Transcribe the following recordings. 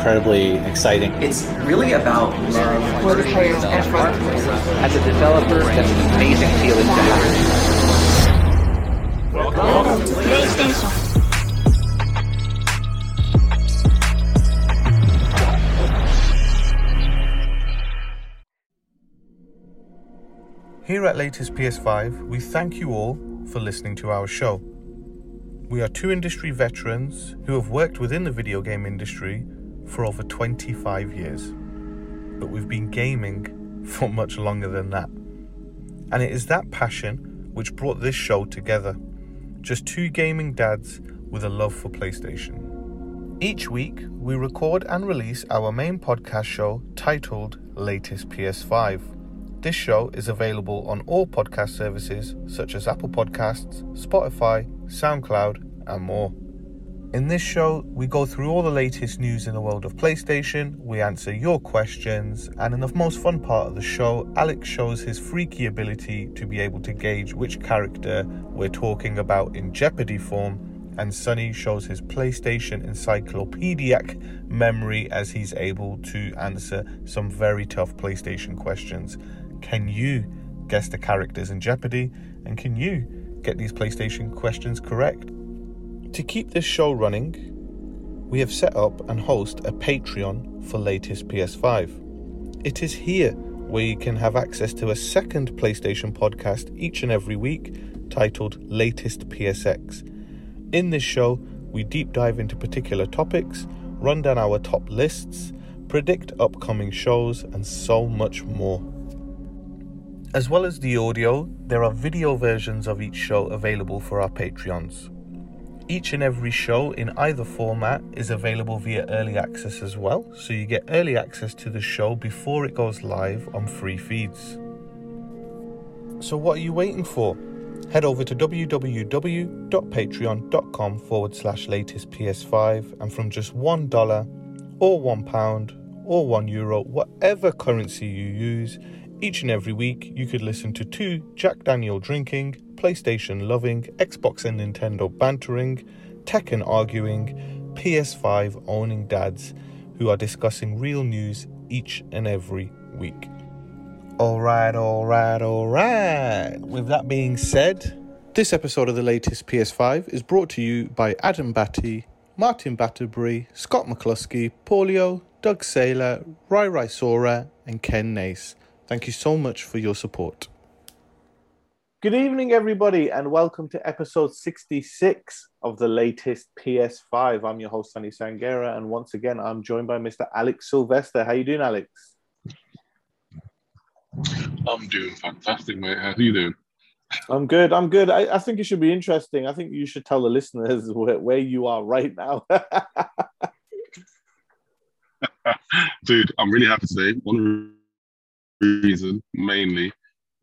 incredibly exciting. It's really about love for the players and for the players. As a developer, that's an amazing feeling to have. Welcome to PlayStation. Here at Latest PS5, we thank you all for listening to our show. We are two industry veterans who have worked within the video game industry for over 25 years. But we've been gaming for much longer than that. And it is that passion which brought this show together. Just two gaming dads with a love for PlayStation. Each week, we record and release our main podcast show titled Latest PS5. This show is available on all podcast services such as Apple Podcasts, Spotify, SoundCloud, and more. In this show, we go through all the latest news in the world of PlayStation, we answer your questions, and in the most fun part of the show, Alex shows his freaky ability to be able to gauge which character we're talking about in Jeopardy form, and Sonny shows his PlayStation encyclopedic memory as he's able to answer some very tough PlayStation questions. Can you guess the characters in Jeopardy? And can you get these PlayStation questions correct? To keep this show running, we have set up and host a Patreon for latest PS5. It is here where you can have access to a second PlayStation podcast each and every week titled Latest PSX. In this show, we deep dive into particular topics, run down our top lists, predict upcoming shows, and so much more. As well as the audio, there are video versions of each show available for our Patreons. Each and every show in either format is available via early access as well, so you get early access to the show before it goes live on free feeds. So, what are you waiting for? Head over to www.patreon.com forward slash latest PS5 and from just $1 or £1 or €1 Euro, whatever currency you use, each and every week you could listen to two Jack Daniel drinking, PlayStation loving, Xbox and Nintendo bantering, Tekken arguing, PS5 owning dads who are discussing real news each and every week. Alright, alright, alright. With that being said, this episode of the latest PS5 is brought to you by Adam Batty, Martin Batterbury, Scott McCluskey, Paulio, Doug Saylor, Rai Rysora, and Ken Nace. Thank you so much for your support. Good evening, everybody, and welcome to episode 66 of the latest PS5. I'm your host, Sunny Sangera, and once again, I'm joined by Mr. Alex Sylvester. How you doing, Alex? I'm doing fantastic, mate. How are you doing? I'm good. I'm good. I, I think it should be interesting. I think you should tell the listeners where, where you are right now. Dude, I'm really happy to say one reason, mainly,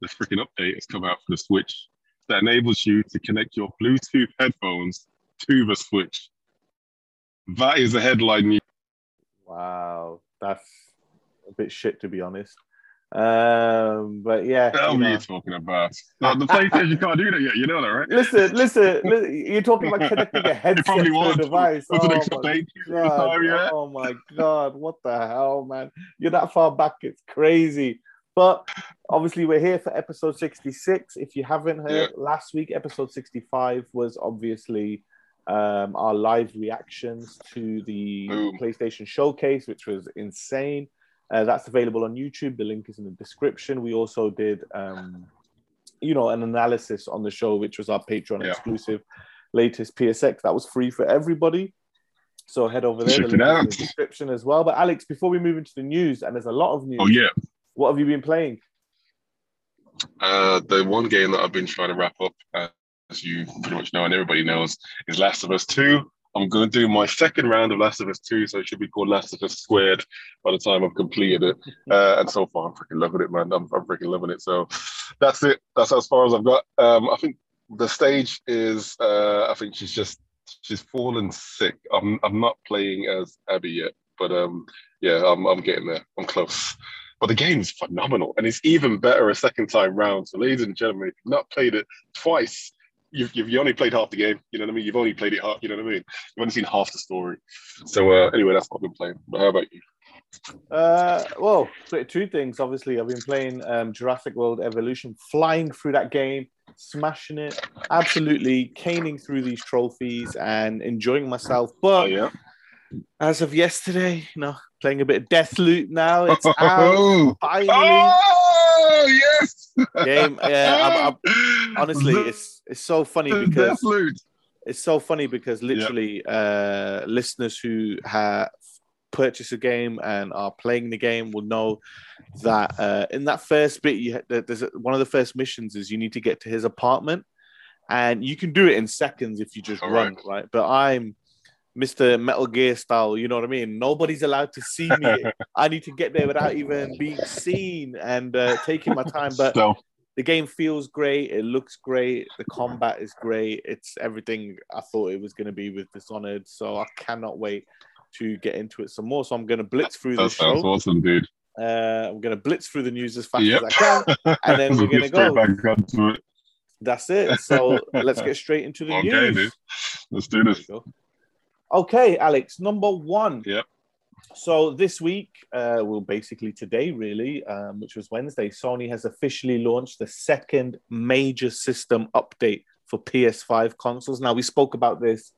the freaking update has come out for the Switch that enables you to connect your Bluetooth headphones to the Switch. That is a headline news. Wow, that's a bit shit to be honest. Um, but yeah, What you are you talking about? No, the PlayStation can't do that yet. You know that, right? listen, listen, li- You're talking about connecting a headset probably to a device. The Oh my god! Oh my god! What the hell, man? You're that far back. It's crazy. But obviously, we're here for episode 66. If you haven't heard, last week, episode 65 was obviously um, our live reactions to the Boom. PlayStation Showcase, which was insane. Uh, that's available on YouTube. The link is in the description. We also did, um, you know, an analysis on the show, which was our Patreon Yeah. exclusive latest PSX. That was free for everybody. So head over there. Check The it out. the description as well. But Alex, before we move into the news, and there's a lot of news. Oh, yeah. What have you been playing? Uh, the one game that I've been trying to wrap up, uh, as you pretty much know and everybody knows, is Last of Us 2. I'm going to do my second round of Last of Us 2, so it should be called Last of Us Squared by the time I've completed it. Uh, and so far, I'm freaking loving it, man. I'm, I'm freaking loving it. So that's it. That's as far as I've got. Um, I think the stage is, uh, I think she's just, she's fallen sick. I'm, I'm not playing as Abby yet, but um, yeah, I'm, I'm getting there. I'm close. But the game is phenomenal, and it's even better a second time round. So, ladies and gentlemen, if you've not played it twice, you've, you've only played half the game. You know what I mean? You've only played it half. You know what I mean? You've only seen half the story. So uh, anyway, that's what I've been playing. But how about you? Uh, well, two things. Obviously, I've been playing um, Jurassic World Evolution, flying through that game, smashing it, absolutely caning through these trophies and enjoying myself. But Oh yeah. as of yesterday, you know, playing a bit of Deathloop now. It's out Oh, finally. oh yes. Game. Yeah, I'm, I'm, honestly, it's it's so funny because it's so funny because literally uh listeners who have purchased a game and are playing the game will know that uh in that first bit you there's a, one of the first missions is you need to get to his apartment and you can do it in seconds if you just All run right. right but i'm Mr. Metal Gear style, you know what I mean? Nobody's allowed to see me. I need to get there without even being seen and uh, taking my time. But So the game feels great. It looks great. The combat is great. It's everything I thought it was going to be with Dishonored. So I cannot wait to get into it some more. So I'm going to blitz through the that sounds show. awesome, dude. Uh, I'm going to blitz through the news as fast Yep. as I can. And then we're gonna go. back onto it. That's it. So let's get straight into the Okay, news. dude. Let's do this. Okay, Alex, number one. Yep. So this week, uh, well, basically today, really, um, which was Wednesday, Sony has officially launched the second major system update for PS5 consoles. Now, we spoke about this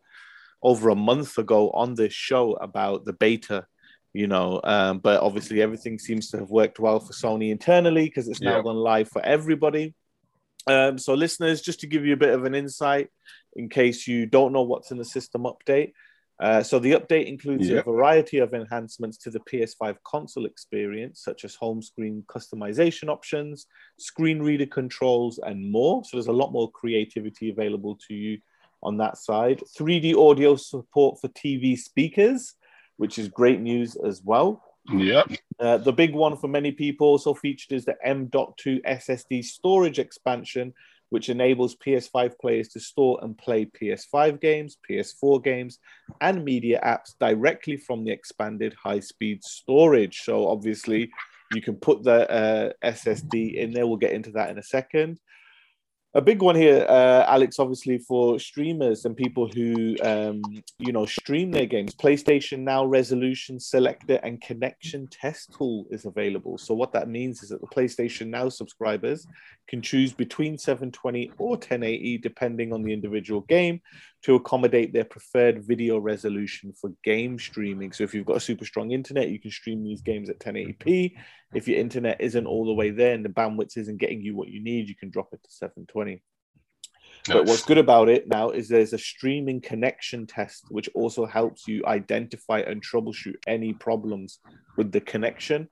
over a month ago on this show about the beta, you know, um, but obviously everything seems to have worked well for Sony internally because it's now Yeah. gone live for everybody. Um, so, listeners, just to give you a bit of an insight, in case you don't know what's in the system update. Uh, so the update includes Yeah. a variety of enhancements to the PS5 console experience, such as home screen customization options, screen reader controls, and more. So there's a lot more creativity available to you on that side. 3D audio support for TV speakers, which is great news as well. Yep. Uh, the big one for many people also featured is the M.2 SSD storage expansion, which enables PS5 players to store and play PS5 games, PS4 games, and media apps directly from the expanded high speed storage. So, obviously, you can put the uh, SSD in there. We'll get into that in a second. A big one here, uh, Alex, obviously for streamers and people who, um, you know, stream their games. PlayStation Now resolution selector and connection test tool is available. So what that means is that the PlayStation Now subscribers can choose between 720 or 1080, depending on the individual game, to accommodate their preferred video resolution for game streaming. So if you've got a super strong internet, you can stream these games at 1080p. If your internet isn't all the way there and the bandwidth isn't getting you what you need, you can drop it to 720. But what's good about it now is there's a streaming connection test, which also helps you identify and troubleshoot any problems with the connection.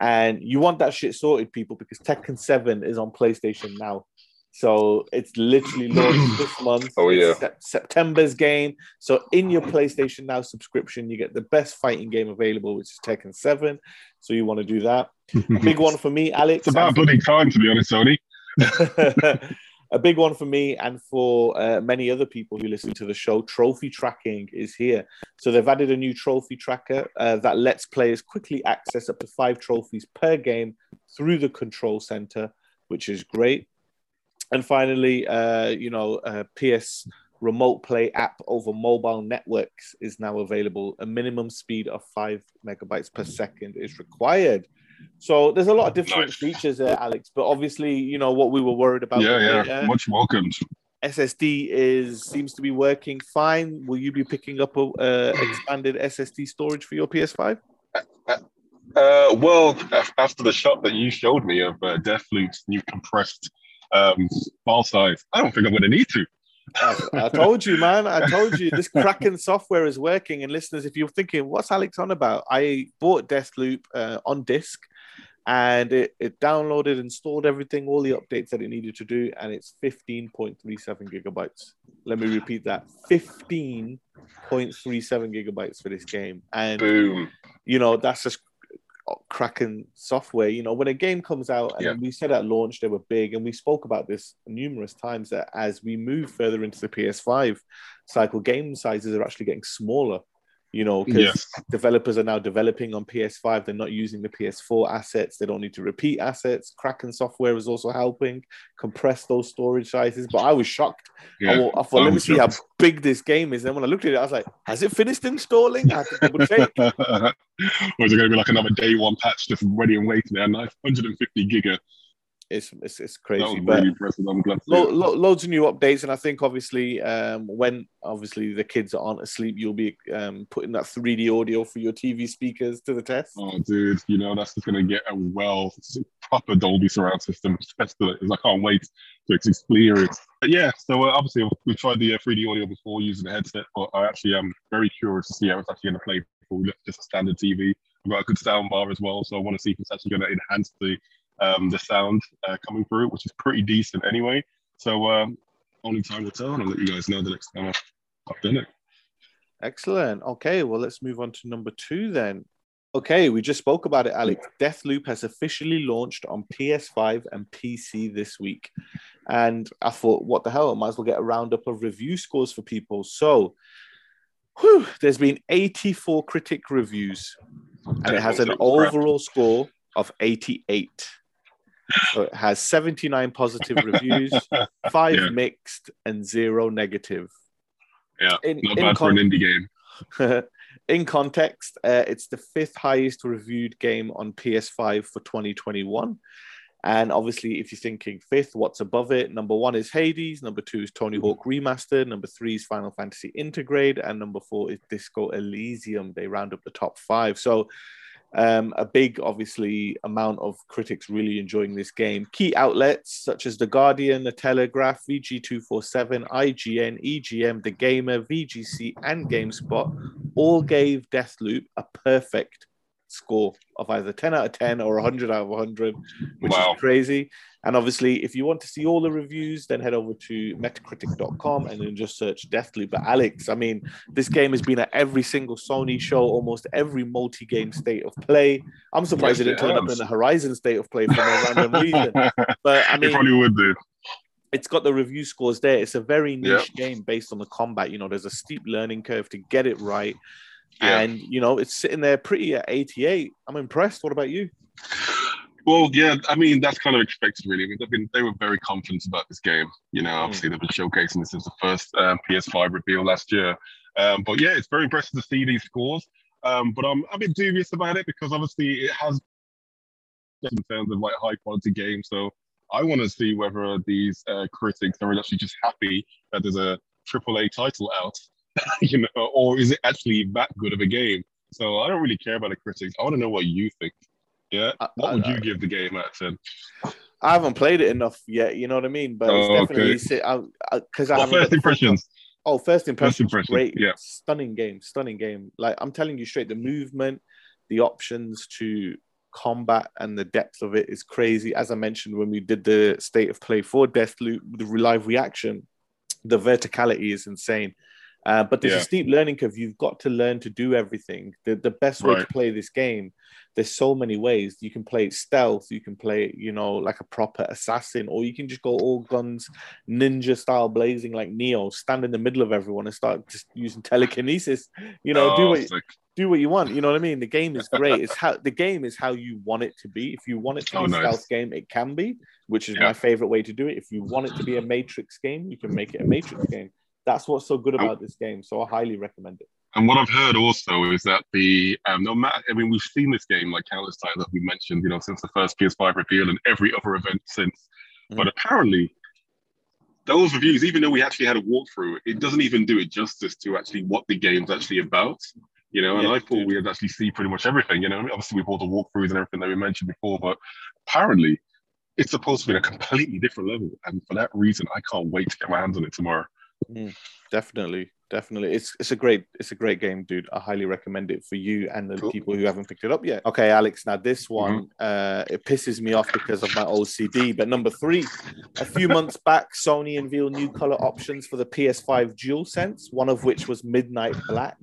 And you want that shit sorted, people, because Tekken 7 is on PlayStation now. So it's literally launched this month. Oh, yeah. Sep- September's game. So in your PlayStation Now subscription, you get the best fighting game available, which is Tekken 7. So you want to do that. A big one for me, Alex. It's about bloody time, to be honest, Sony. a big one for me and for uh, many other people who listen to the show trophy tracking is here so they've added a new trophy tracker uh, that lets players quickly access up to five trophies per game through the control center which is great and finally uh, you know uh, ps remote play app over mobile networks is now available a minimum speed of five megabytes per second is required so there's a lot of different Nice. features there, Alex. But obviously, you know what we were worried about. Yeah, yeah. beta. Much welcomed. SSD is seems to be working fine. Will you be picking up a uh, expanded SSD storage for your PS5? Uh, well, after the shot that you showed me of uh, Deathloop's new compressed um, file size, I don't think I'm going to need to. I, I told you, man. I told you this Kraken software is working. And listeners, if you're thinking, what's Alex on about? I bought Deathloop uh, on disc and it, it downloaded, installed everything, all the updates that it needed to do, and it's 15.37 gigabytes. Let me repeat that 15.37 gigabytes for this game. And Boom. you know, that's just Kraken software. You know, when a game comes out, and Yeah. we said at launch they were big, and we spoke about this numerous times that as we move further into the PS5 cycle, game sizes are actually getting smaller. You know, because Yes. developers are now developing on PS5. They're not using the PS4 assets. They don't need to repeat assets. Kraken software is also helping compress those storage sizes. But I was shocked. I, Yeah. wa- I thought, I let me see how big this game is. And when I looked at it, I was like, has it finished installing? I had to double check. or is it going to be like another day one patch just ready and waiting there? 950 giga. It's, it's, it's crazy. But really. I'm glad Lo- lo- loads of new updates, and I think obviously um, when obviously the kids aren't asleep, you'll be um, putting that 3D audio for your TV speakers to the test. Oh, dude, you know, that's just going to get a well proper Dolby surround system test to. I can't wait to experience. But yeah, so uh, obviously we tried the uh, 3D audio before using the headset, but I actually am very curious to see how it's actually going to play for just a standard TV. I've got a good sound bar as well, so I want to see if it's actually going to enhance the um, the sound uh, coming through, which is pretty decent anyway. So um, only time will tell, and I'll let you guys know the next time I've, I've done it. Excellent. Okay, well, let's move on to number two then. Okay, we just spoke about it, Alex. Deathloop has officially launched on PS5 and PC this week. And I thought, what the hell? I might as well get a roundup of review scores for people. So, whew, there's been 84 critic reviews, and it has an overall score of 88. So it has 79 positive reviews, five Yeah. mixed, and zero negative. Yeah, In- not in bad for an indie game. in context, uh, it's the fifth highest reviewed game on PS5 for 2021. And obviously, if you're thinking fifth, what's above it? Number one is Hades. Number two is Tony Hawk Remastered. Number three is Final Fantasy Intergrade. And number four is Disco Elysium. They round up the top five. So, um, a big, obviously, amount of critics really enjoying this game. Key outlets such as The Guardian, The Telegraph, VG247, IGN, EGM, The Gamer, VGC, and GameSpot all gave Deathloop a perfect score of either 10 out of 10 or 100 out of 100, which Wow. is crazy. And obviously, if you want to see all the reviews, then head over to metacritic.com and then just search Deathloop. But Alex, I mean, this game has been at every single Sony show, almost every multi game state of play. I'm surprised Yes, it didn't it turn up in the Horizon state of play for no random reason. But I it mean, probably would do. it's got the review scores there. It's a very niche Yeah. game based on the combat. You know, there's a steep learning curve to get it right. Yeah. And, you know, it's sitting there pretty at 88. I'm impressed. What about you? Well, yeah, I mean that's kind of expected, really. I mean, they've been they were very confident about this game. You know, obviously they've been showcasing this since the first um, PS5 reveal last year. Um, but yeah, it's very impressive to see these scores. Um, but I'm a bit dubious about it because obviously it has in terms of like high quality games. So I want to see whether these uh, critics are actually just happy that there's a AAA title out, you know, or is it actually that good of a game? So I don't really care about the critics. I want to know what you think. Yeah, I- what I- would you give the game out of ten? I haven't played it enough yet. You know what I mean? But it's Oh, definitely okay. because I Well, first impressions. Oh, first impression, impression, great, yeah. stunning game, stunning game. Like I'm telling you straight, the movement, the options to combat, and the depth of it is crazy. As I mentioned when we did the state of play for Deathloop, the live reaction, the verticality is insane. Uh, but there's Yeah. a steep learning curve. You've got to learn to do everything. The, the best way to play this game, there's so many ways. You can play it stealth, you can play it, you know, like a proper assassin, or you can just go all guns, ninja style blazing like Neo, stand in the middle of everyone and start just using telekinesis. You know, do Oh, what sick. do what you want. You know what I mean? The game is great. It's how the game is how you want it to be. If you want it to Oh, be a nice. stealth game, it can be, which is Yeah. my favorite way to do it. If you want it to be a Matrix game, you can make it a Matrix game. That's what's so good about this game. So I highly recommend it. And what I've heard also is that the um, no matter, I mean, we've seen this game like countless times that we mentioned, you know, since the first PS5 reveal and every other event since. But apparently, those reviews, even though we actually had a walkthrough, it doesn't even do it justice to actually what the game's actually about. You know, and Yeah, I thought we'd actually see pretty much everything. You know, obviously with all the walkthroughs and everything that we mentioned before, but apparently, it's supposed to be a completely different level. And for that reason, I can't wait to get my hands on it tomorrow. Definitely, definitely. It's it's a great it's a great game, dude. I highly recommend it for you and the Cool. people who haven't picked it up yet. Okay, Alex. Now this one, uh, it pisses me off because of my OCD. But number three, a few months back, Sony unveiled new color options for the PS5 DualSense, one of which was Midnight Black.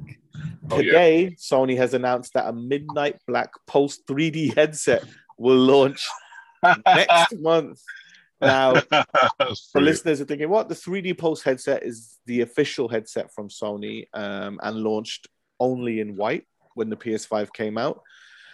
Oh, yeah. Today, Sony has announced that a Midnight Black Pulse 3D headset will launch next month. Now, the listeners are thinking, what? The 3D Pulse headset is the official headset from Sony um, and launched only in white when the PS5 came out.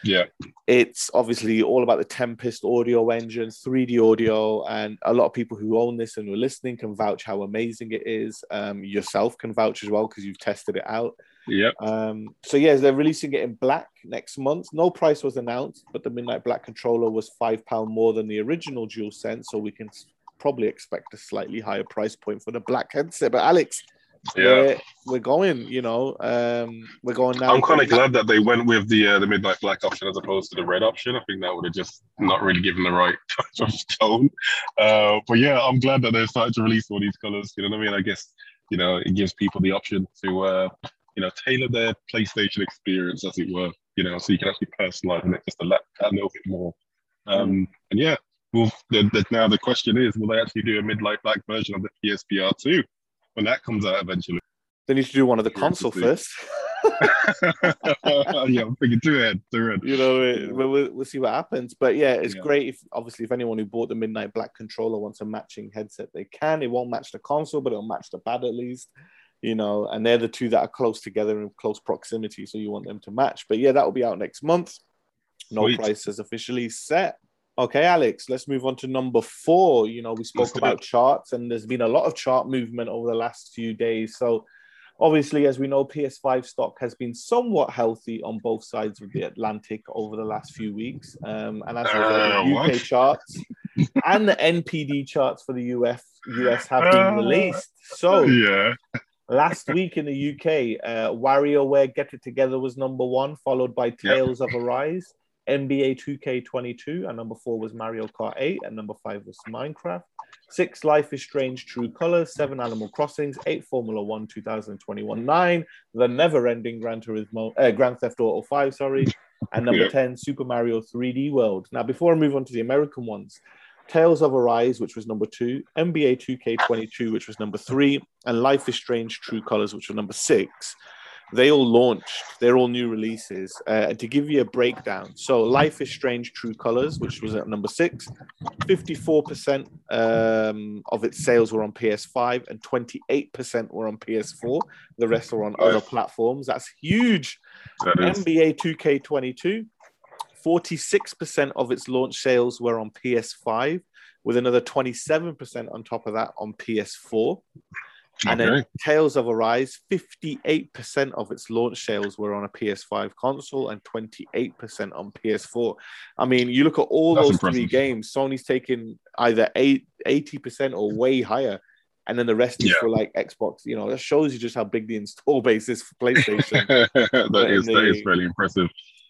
Yeah. It's obviously all about the Tempest audio engine, 3D audio, and a lot of people who own this and are listening can vouch how amazing it is. Um, yourself can vouch as well because you've tested it out. Yeah. Um, so yes, they're releasing it in black next month. No price was announced, but the Midnight Black controller was five pound more than the original DualSense, so we can probably expect a slightly higher price point for the black headset. But Alex, Yeah. we're, we're going. You know, um, we're going now. I'm kind of glad that they went with the uh, the midnight black option as opposed to the red option. I think that would have just not really given the right of tone. Uh, but yeah, I'm glad that they're starting to release all these colors. You know what I mean? I guess you know it gives people the option to uh, you know tailor their PlayStation experience, as it were. You know, so you can actually personalize it just a, a little bit more. Um, and yeah, well, the, the, now the question is, will they actually do a midnight black version of the PSVR two when that comes out eventually? They need to do one of the console first. yeah, I'm thinking two head, two head. you know, it, we'll we'll see what happens. But yeah, it's Yeah. great if obviously if anyone who bought the Midnight Black controller wants a matching headset, they can. It won't match the console, but it'll match the pad at least. You know, and they're the two that are close together in close proximity, so you want them to match. But yeah, that will be out next month. No Sweet. price is officially set. Okay, Alex, let's move on to number four. You know, we spoke about charts, and there's been a lot of chart movement over the last few days. So, obviously, as we know, PS5 stock has been somewhat healthy on both sides of the Atlantic over the last few weeks. Um, and as Uh, the UK what? charts and the NPD charts for the US US have been Uh, released. So, yeah, last week in the UK, uh, WarioWare Get It Together was number one, followed by Tales of Arise, NBA 2K22, and number four was Mario Kart 8, and number five was Minecraft. Six, Life is Strange True Colors, seven, Animal Crossings, eight, Formula One 2021, nine, The Never Ending Gran Turismo, uh, Grand Theft Auto 5, sorry, and number Yeah. 10, Super Mario 3D World. Now, before I move on to the American ones, Tales of Arise, which was number two, NBA 2K22, which was number three, and Life is Strange True Colors, which was number six. They all launched, they're all new releases. Uh, and to give you a breakdown, so Life is Strange True Colors, which was at number six, 54% um, of its sales were on PS5 and 28% were on PS4. The rest were on other platforms. That's huge. that. NBA 2K22, 46% of its launch sales were on PS5, with another 27% on top of that on PS4. And then Tales of Arise, 58% of its launch sales were on a PS5 console and 28% on PS4. I mean, you look at all That's those three games, Sony's taking either eight, 80% or way higher. And then the rest is Yeah. for like Xbox. You know, that shows you just how big the install base is for PlayStation. that is that is the- really impressive.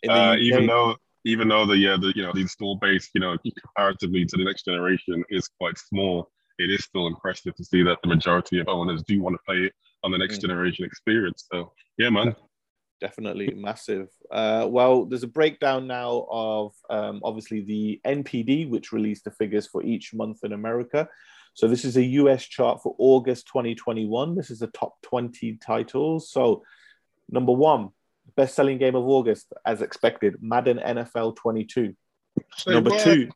Uh, even though even though the yeah the you know the install base you know comparatively to the next generation is quite small, it is still impressive to see that the majority of owners do want to play it on the next Mm. generation experience. So yeah, man. definitely massive. Uh, well, there's a breakdown now of um, obviously the NPD, which released the figures for each month in America. So this is a US chart for August 2021. This is the top 20 titles. So number one, best-selling game of August, as expected, Madden NFL 22. Say Number what? two,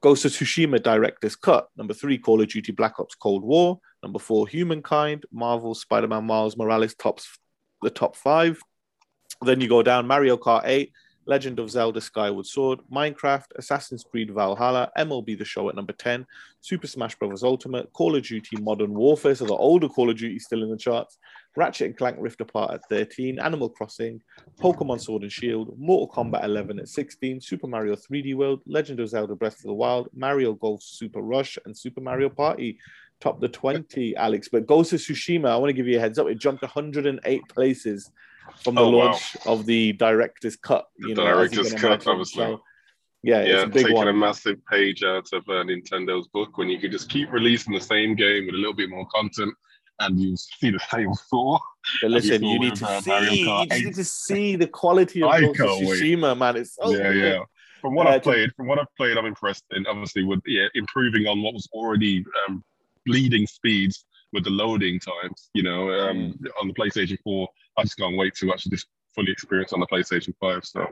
Ghost of Tsushima Director's Cut. Number three, Call of Duty Black Ops Cold War. Number four, Humankind. Marvel Spider Man Miles Morales tops the top five. Then you go down Mario Kart 8, Legend of Zelda Skyward Sword, Minecraft, Assassin's Creed Valhalla, MLB The Show at number 10, Super Smash Bros. Ultimate, Call of Duty Modern Warfare, so the older Call of Duty still in the charts, Ratchet and Clank Rift Apart at 13, Animal Crossing, Pokemon Sword and Shield, Mortal Kombat 11 at 16, Super Mario 3D World, Legend of Zelda Breath of the Wild, Mario Golf Super Rush, and Super Mario Party top the 20, Alex. But Ghost of Tsushima, I want to give you a heads up, it jumped 108 places from the Oh, wow. launch of the director's cut. The You know, as you director's cut, imagine. obviously. So, yeah, it's Yeah, a big taking one. a massive page out of uh, Nintendo's book when you could just keep releasing the same game with a little bit more content and you see the same score. But listen, saw you need to uh, see, you need to see the quality of I Ghost of can't wait. Tsushima, man. It's so yeah, good. yeah. From what Uh, I've played, from what I've played, I'm impressed. And obviously, with yeah, improving on what was already um, bleeding speeds with the loading times. You know, um, Mm. on the PlayStation 4, I just can't wait to actually just fully experience on the PlayStation 5. So,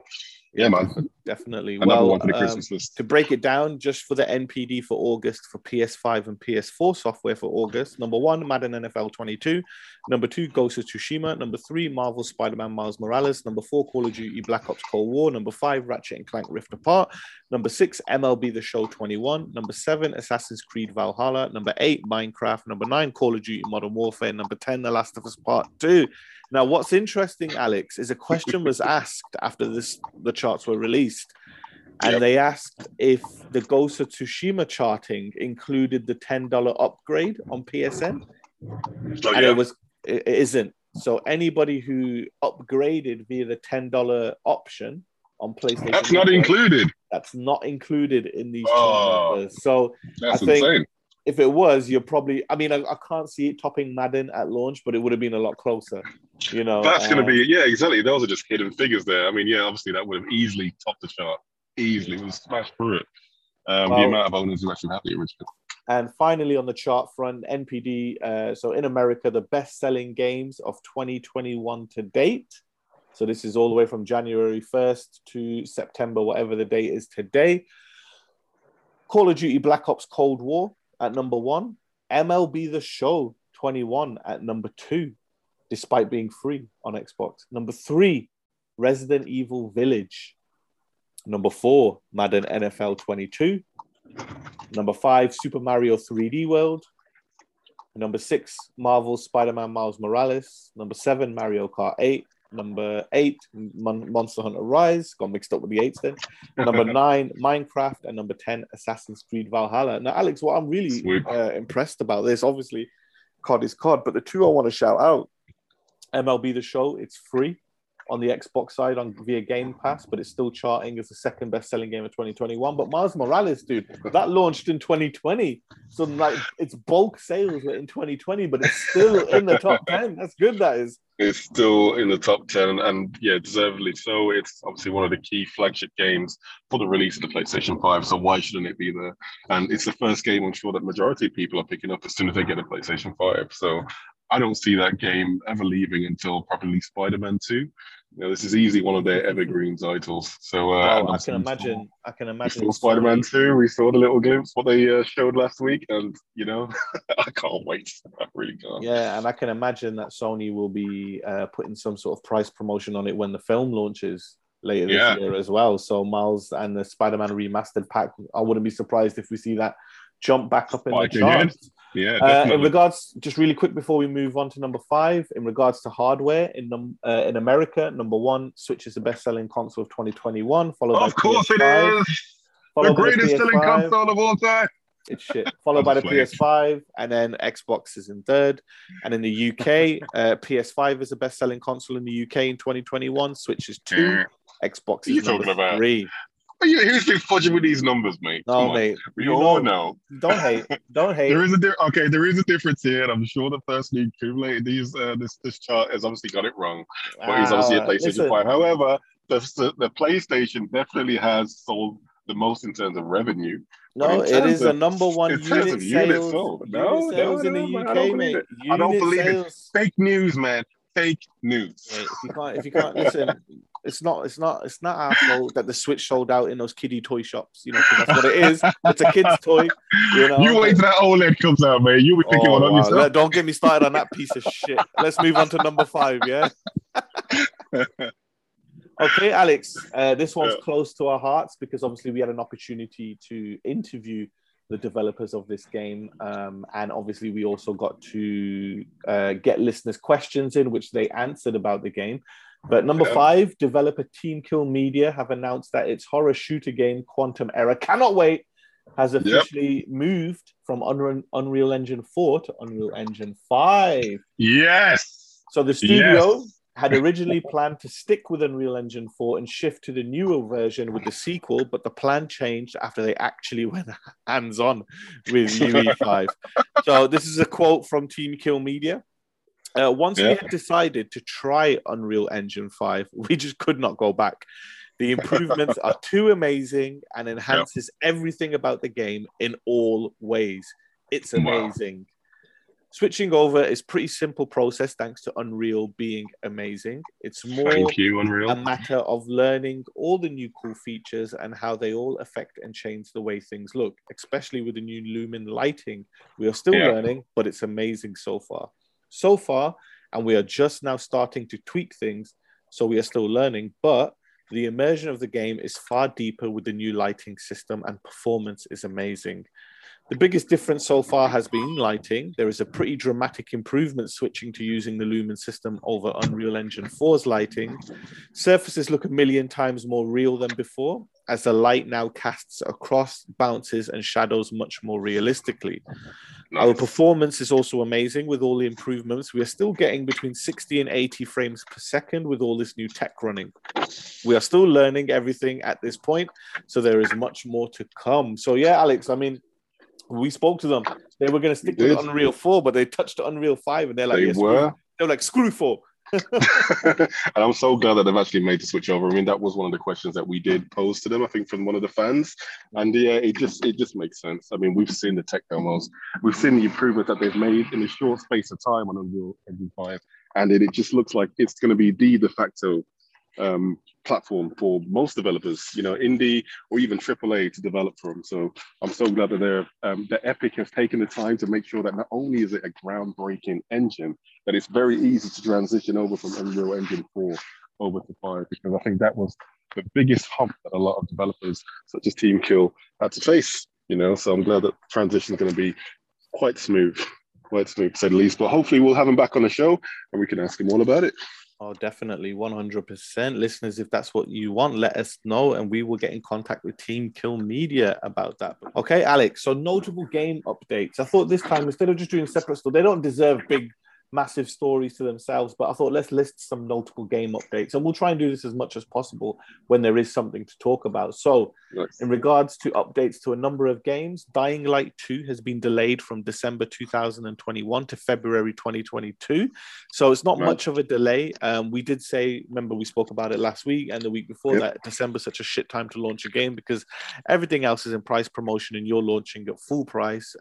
Yeah, man. definitely. Another well, one for the um, Christmas list. to break it down, just for the NPD for August for PS5 and PS4 software for August. Number one, Madden NFL 22. Number two, Ghost of Tsushima. Number three, Marvel Spider-Man Miles Morales. Number four, Call of Duty Black Ops Cold War. Number five, Ratchet and Clank Rift Apart. Number six, MLB The Show 21. Number seven, Assassin's Creed Valhalla. Number eight, Minecraft. Number nine, Call of Duty Modern Warfare. Number 10, The Last of Us Part 2. Now, what's interesting, Alex, is a question was asked after this the charts were released. And Yep. they asked if the Ghost of Tsushima charting included the $10 upgrade on PSN. Oh, And yeah. it was it isn't. So anybody who upgraded via the $10 option on PlayStation That's not included. That's not included in these Oh. So That's I think- insane. If it was, you're probably. I mean, I, I can't see it topping Madden at launch, but it would have been a lot closer. You know, That's going to be, yeah, exactly. Those are just hidden figures there. I mean, yeah, obviously that would have easily topped the chart. Easily. It was smashed through it. Um, Well- the amount of owners who actually have the original. And finally, on the chart front, NPD. Uh, so in America, the best-selling games of 2021 to date. So this is all the way from January 1st to September, whatever the date is today. Call of Duty Black Ops Cold War at number one. MLB The Show 21 at number two, despite being free on Xbox. Number three, Resident Evil Village. Number four, Madden NFL 22. Number five, Super Mario 3D World. Number six, Marvel Spider-Man Miles Morales. Number seven, Mario Kart 8. Number eight, Mon- Monster Hunter Rise. Got mixed up with the eights then. Number nine, Minecraft. And number 10, Assassin's Creed Valhalla. Now, Alex, what I'm really uh, impressed about this, obviously, COD is COD, but the two I want to shout out MLB The Show, it's free on the Xbox side on via Game Pass, but it's still charting as the second best selling game of 2021. But Miles Morales, dude, that launched in 2020. So, like, its bulk sales were in 2020, but it's still in the top 10. That's good, that is. It's still in the top 10 and yeah, deservedly so. It's obviously one of the key flagship games for the release of the PlayStation 5. So why shouldn't it be there? And it's the first game I'm sure that majority of people are picking up as soon as they get a PlayStation 5. So I don't see that game ever leaving until probably Spider-Man 2. You know, this is easily one of their evergreen titles. So uh, Oh, I can saw- imagine. I can We imagine. saw Spider-Man 2. We saw the little glimpse what they uh, showed last week, and you know, I can't wait. I really can't. Yeah, and I can imagine that Sony will be uh, putting some sort of price promotion on it when the film launches later this Yeah. year as well. So Miles and the Spider-Man remastered pack, I wouldn't be surprised if we see that jump back up in the charts. Yeah, Uh, in regards, just really quick before we move on to number five, in regards to hardware in num- uh, in America, number one, Switch is the best-selling console of 2021, followed by of course it PS5, is. The by greatest selling PS5. console of all time. It's shit. Followed by the PS5, and then Xbox is in third. And in the UK, uh, PS5 is the best-selling console in the UK in 2021. Switch is two. Xbox What are you is number about? three. Are you, who's been fudging with these numbers, mate? No, Come on. mate. We you all know- know. Don't hate. Don't hate. There is a di- okay. There is a difference here, and I'm sure the person who accumulated these uh, this this chart has obviously got it wrong. But he's obviously a Ah, PlayStation Five. However, the the PlayStation definitely has sold the most in terms of revenue. No, it is the number one in terms unit of units sales. sold. unit No, sales no, in the no, man, I don't believe it. I don't believe it. Fake news, man. Fake news. Mate, if you can't, if you can't listen, it's not, it's not, it's not our fault that the Switch sold out in those kiddie toy shops. You know, that's what it is. It's a kid's toy. You know. You wait till that OLED comes out, man. You'll be thinking Oh, on wow. yourself. Don't get me started on that piece of shit. Let's move on to number five, yeah? okay, Alex, uh, this one's Yeah. close to our hearts because obviously we had an opportunity to interview the developers of this game. Um, and obviously, we also got to uh, get listeners' questions in, which they answered about the game. But number Yeah. five, developer Team Kill Media have announced that its horror shooter game, Quantum Error, cannot wait, has officially moved from Unreal, Unreal Engine 4 to Unreal Engine 5. Yes. So the studio Yes. had originally planned to stick with Unreal Engine 4 and shift to the newer version with the sequel, but the plan changed after they actually went hands on with UE5. so this is a quote from Team Kill Media. Uh, once we had decided to try Unreal Engine 5, we just could not go back. The improvements are too amazing and enhances everything about the game in all ways. It's Wow. amazing. Switching over is pretty simple process thanks to Unreal being amazing. It's more Thank you, Unreal. a matter of learning all the new cool features and how they all affect and change the way things look, especially with the new Lumen lighting. We are still Yeah. learning, but it's amazing so far. So far, and we are just now starting to tweak things, so we are still learning, but the immersion of the game is far deeper with the new lighting system, and performance is amazing. The biggest difference so far has been lighting. There is a pretty dramatic improvement switching to using the Lumen system over Unreal Engine 4's lighting. Surfaces look a million times more real than before, as the light now casts across, bounces, and shadows much more realistically. Our performance is also amazing with all the improvements. We are still getting between 60 and 80 frames per second with all this new tech running. We are still learning everything at this point, so there is much more to come. So, yeah, Alex, I mean, we spoke to them. They were going to stick with. Unreal 4, but they touched Unreal 5 and they're like, they yeah, screw- were. they're like, screw 4. and I'm so glad that they've actually made the switch over. I mean, that was one of the questions that we did pose to them, I think, from one of the fans. And yeah, it just it just makes sense. I mean, we've seen the tech demos, we've seen the improvements that they've made in a short space of time on Unreal Engine 5. And it, it just looks like it's going to be the de facto um, platform for most developers, you know, indie or even AAA to develop from. So I'm so glad that they're um, that Epic has taken the time to make sure that not only is it a groundbreaking engine, that it's very easy to transition over from Unreal Engine 4 over to 5 because I think that was the biggest hump that a lot of developers such as Team Kill had to face. You know, so I'm glad that transition is going to be quite smooth, quite smooth to say the least. But hopefully we'll have him back on the show and we can ask him all about it. Oh, definitely, 100%. Listeners, if that's what you want, let us know and we will get in contact with Team Kill Media about that. Okay, Alex, so notable game updates. I thought this time, instead of just doing separate stuff, they don't deserve big, massive stories to themselves, but I thought let's list some notable game updates and we'll try and do this as much as possible when there is something to talk about. So, Nice. in regards to updates to a number of games, Dying Light 2 has been delayed from December 2021 to February 2022. So it's not Right. much of a delay. Um, we did say, remember, we spoke about it last week and the week before Yep. that December's such a shit time to launch a game because everything else is in price promotion and you're launching at full price.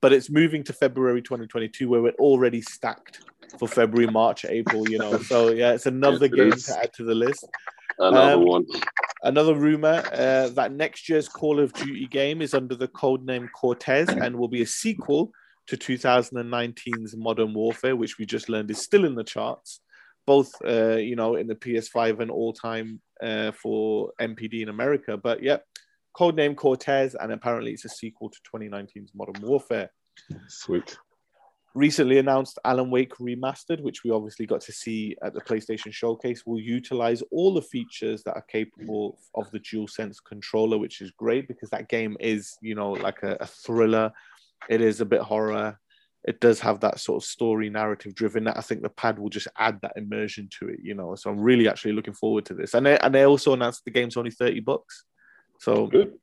But it's moving to February 2022 where we're already stacked for February, March, April, you know. So yeah, it's another it game is. to add to the list. Another Um, one. Another rumor uh, that next year's Call of Duty game is under the codename Cortez and will be a sequel to 2019's Modern Warfare, which we just learned is still in the charts, both uh, you know in the PS5 and all time uh, for NPD in America. But yep, codename Cortez, and apparently it's a sequel to 2019's Modern Warfare Sweet. recently announced Alan Wake Remastered, which we obviously got to see at the PlayStation Showcase, will utilize all the features that are capable of the DualSense controller, which is great because that game is, you know, like a, a thriller. It is a bit horror. It does have that sort of story narrative driven that I think the pad will just add that immersion to it, you know. So I'm really actually looking forward to this. And they, and they also announced the game's only 30 bucks. So Good.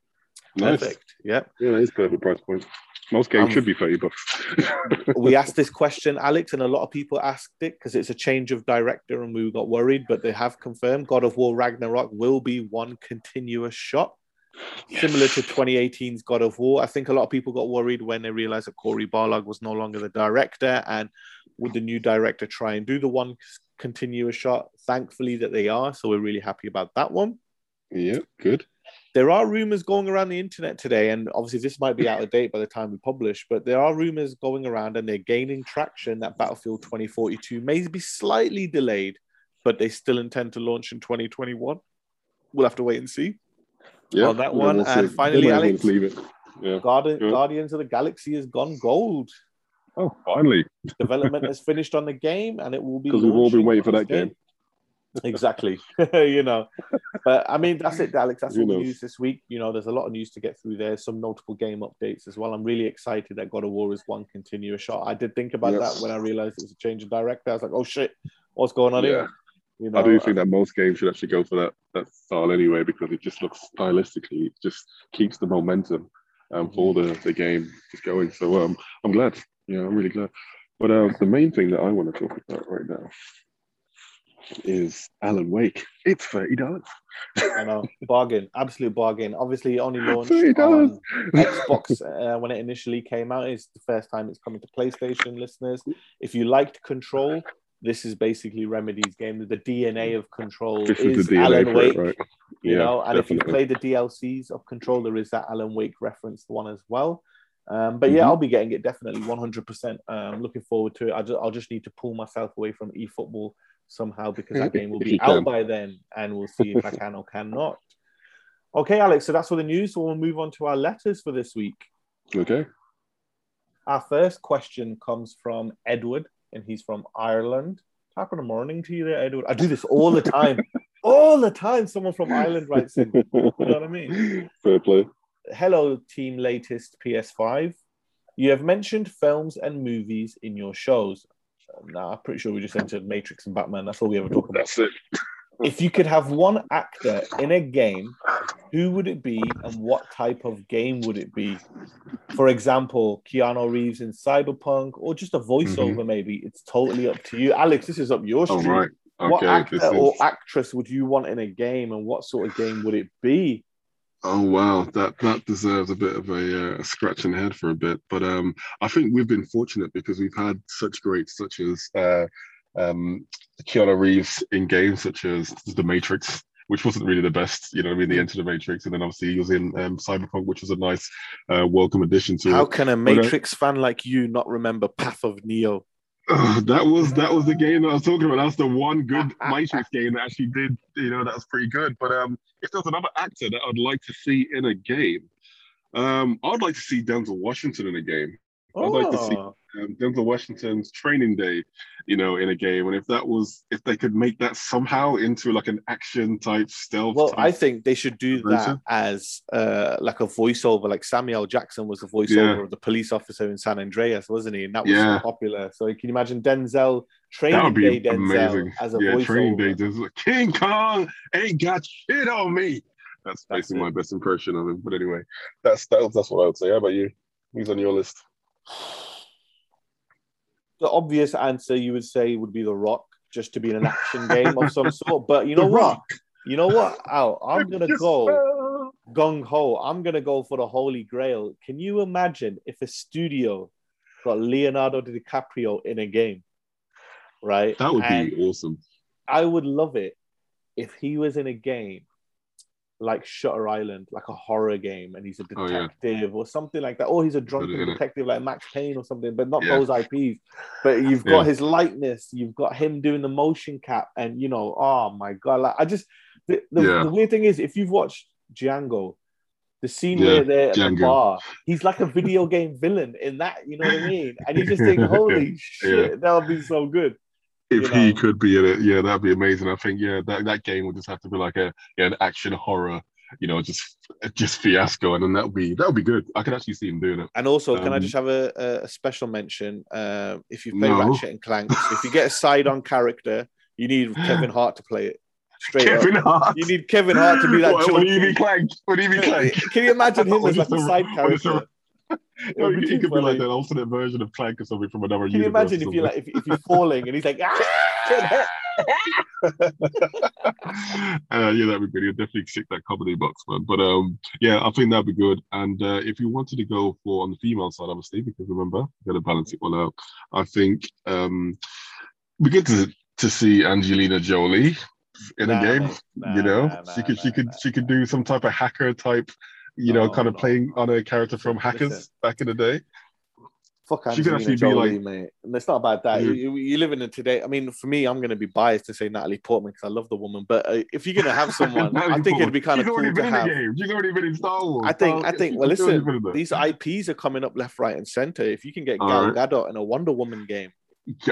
Nice. perfect. Yeah. Yeah, that is perfect price point. Most games Um, should be 30 bucks. we asked this question, Alex, and a lot of people asked it because it's a change of director and we got worried, but they have confirmed God of War Ragnarok will be one continuous shot. Similar to 2018's God of War. I think a lot of people got worried when they realized that Cory Barlog was no longer the director. And would the new director try and do the one continuous shot? Thankfully, that they are. So we're really happy about that one yeah, good. There are rumors going around the internet today, and obviously this might be out of date by the time we publish, but there are rumors going around and they're gaining traction that Battlefield 2042 may be slightly delayed, but they still intend to launch in 2021. We'll have to wait and see. Yeah, On that one, we'll and see. finally, They might as well Alex- it. Yeah. Guardi- Yeah. Guardians of the Galaxy has gone gold. Oh, finally. Development has finished on the game, and it will be Because we've all been waiting for that this game. Exactly. you know, but I mean, that's it, Alex. That's Who all the news this week. You know, there's a lot of news to get through there. Some notable game updates as well. I'm really excited that God of War is one continuous shot. I did think about Yes. that when I realized it was a change of director. I was like, oh shit, what's going on Yeah. here? You know, I do think that most games should actually go for that that style anyway because it just looks stylistically, it just keeps the momentum um, for the, the game just going. So um, I'm glad. Yeah, I'm really glad. But uh, the main thing that I want to talk about right now is Alan Wake. It's thirty dollars. I know, bargain, absolute bargain. Obviously, it only launched on Xbox uh, when it initially came out. It's the first time it's coming to PlayStation listeners. If you liked Control, this is basically Remedy's game. The DNA of Control This is, is Alan Wake. it, right? You know, and if you play the DLCs of Control, there is that Alan Wake referenced one as well. Um, but yeah, Mhm. I'll be getting it definitely 100%. Um, looking forward to it. I just, I'll just need to pull myself away from eFootball somehow because that game will be out by then, and we'll see if I can or cannot. Okay, Alex. So that's for the news. So we'll move on to our letters for this week. Okay. Our first question comes from Edward, and he's from Ireland. Top of the morning to you there, Edward. I do this all the time. all the time. Someone from Ireland writes in. You know what I mean? Fair play. Hello, team latest PS5. You have mentioned films and movies in your shows. Nah, I'm pretty sure we just entered Matrix and Batman. That's all we ever talk about. That's it. If you could have one actor in a game, who would it be and what type of game would it be? For example, Keanu Reeves in Cyberpunk or just a voiceover, mm-hmm. maybe. It's totally up to you. Alex, this is up your street. right. What actor This or actress would you want in a game and what sort of game would it be? Oh wow, that that deserves a bit of a, uh, scratching head for a bit. But um, I think we've been fortunate because we've had such greats such as uh, um, Keanu Reeves in games such as The Matrix, which wasn't really the best. You know, I mean, the Enter the Matrix, and then obviously he was in um, Cyberpunk, which was a nice uh, welcome addition to How it. can a uh, Matrix fan like you not remember Path of Neo? Oh, that was that was the game that I was talking about. That's the one good Matrix game that actually did, you know, that was pretty good. But um, if there's another actor that I'd like to see in a game, um, I'd like to see Denzel Washington in a game. I'd like to see Oh, um, Denzel Washington's training day, you know, in a game. And if that was, if they could make that somehow into like an action type stealth. Well, type, I think they should do that as uh, like a voiceover. Like Samuel Jackson was the voiceover Yeah. of the police officer in San Andreas, wasn't he? And that was Yeah. so popular. So can you imagine Denzel training day Denzel amazing. as a yeah, voiceover? training day. Denzel, King Kong ain't got shit on me. That's That's basically it. my best impression of him. But anyway, that's that, that's what I would say. How about you? Who's on your list? The obvious answer you would say would be The Rock, just to be in an action game of some sort. But you know The what? Rock. You know what? Al, I'm gonna go. gung ho. I'm gonna go for the holy grail. Can you imagine if a studio got Leonardo DiCaprio in a game? Right? That would And be awesome. I would love it if he was in a game like Shutter Island, like a horror game, and he's a Oh, yeah. detective or something like that. Or he's a drunken detective like Max Payne or something, but not Yeah. those IPs. But you've got Yeah. his lightness, you've got him doing the motion cap, and you know, oh my god, like I just the, the, the weird thing is if you've watched Django, the scene where they're at the bar, he's like a video game villain in that, you know what I mean? And you just think, holy shit, that would be so good. If you he could be in it, yeah, that'd be amazing. I think, yeah, that, that game would just have to be like a yeah, an action horror, you know, just just fiasco, and then that would be that would be good. I could actually see him doing it. And also, can I Um, just have a, a, special mention? Uh, if you play No. Ratchet and Clank, if you get a side on character, you need Kevin Hart to play it. Straight Kevin up. Hart. You need Kevin Hart to be that What, would he be. Clank? Would he be Clank? Can you imagine him as like a side or just a- character? It No, would be he too could be like funny. an alternate version of Clank or something from another Can you universe. imagine if you're like if, if you're falling and he's like ah? uh, yeah, that'd be good. You'd definitely tick that comedy box, man. But um, yeah, I think that'd be good. And uh, if you wanted to go for on the female side, obviously, because remember, you got to balance it all out. I think um, we get to to see Angelina Jolie in Nah, a game. mate. Nah, you know, nah, she nah, could she nah, could nah. she could do some type of hacker type. You know, No, kind of playing on a character from Hackers listen. back in the day. Fuck She could Angelina actually be like- mate. And it's not about that. Yeah. You, you- you're living in today. I mean, for me, I'm going to be biased to say Natalie Portman because I love the woman. But uh, if you're going to have someone, I think it'd be Portman. kind of cool to have. She's already been in Star Wars. I think, So, I think. Well, listen, been in there. these IPs are coming up left, right, and center. If you can get Gal right. Gadot in a Wonder Woman game,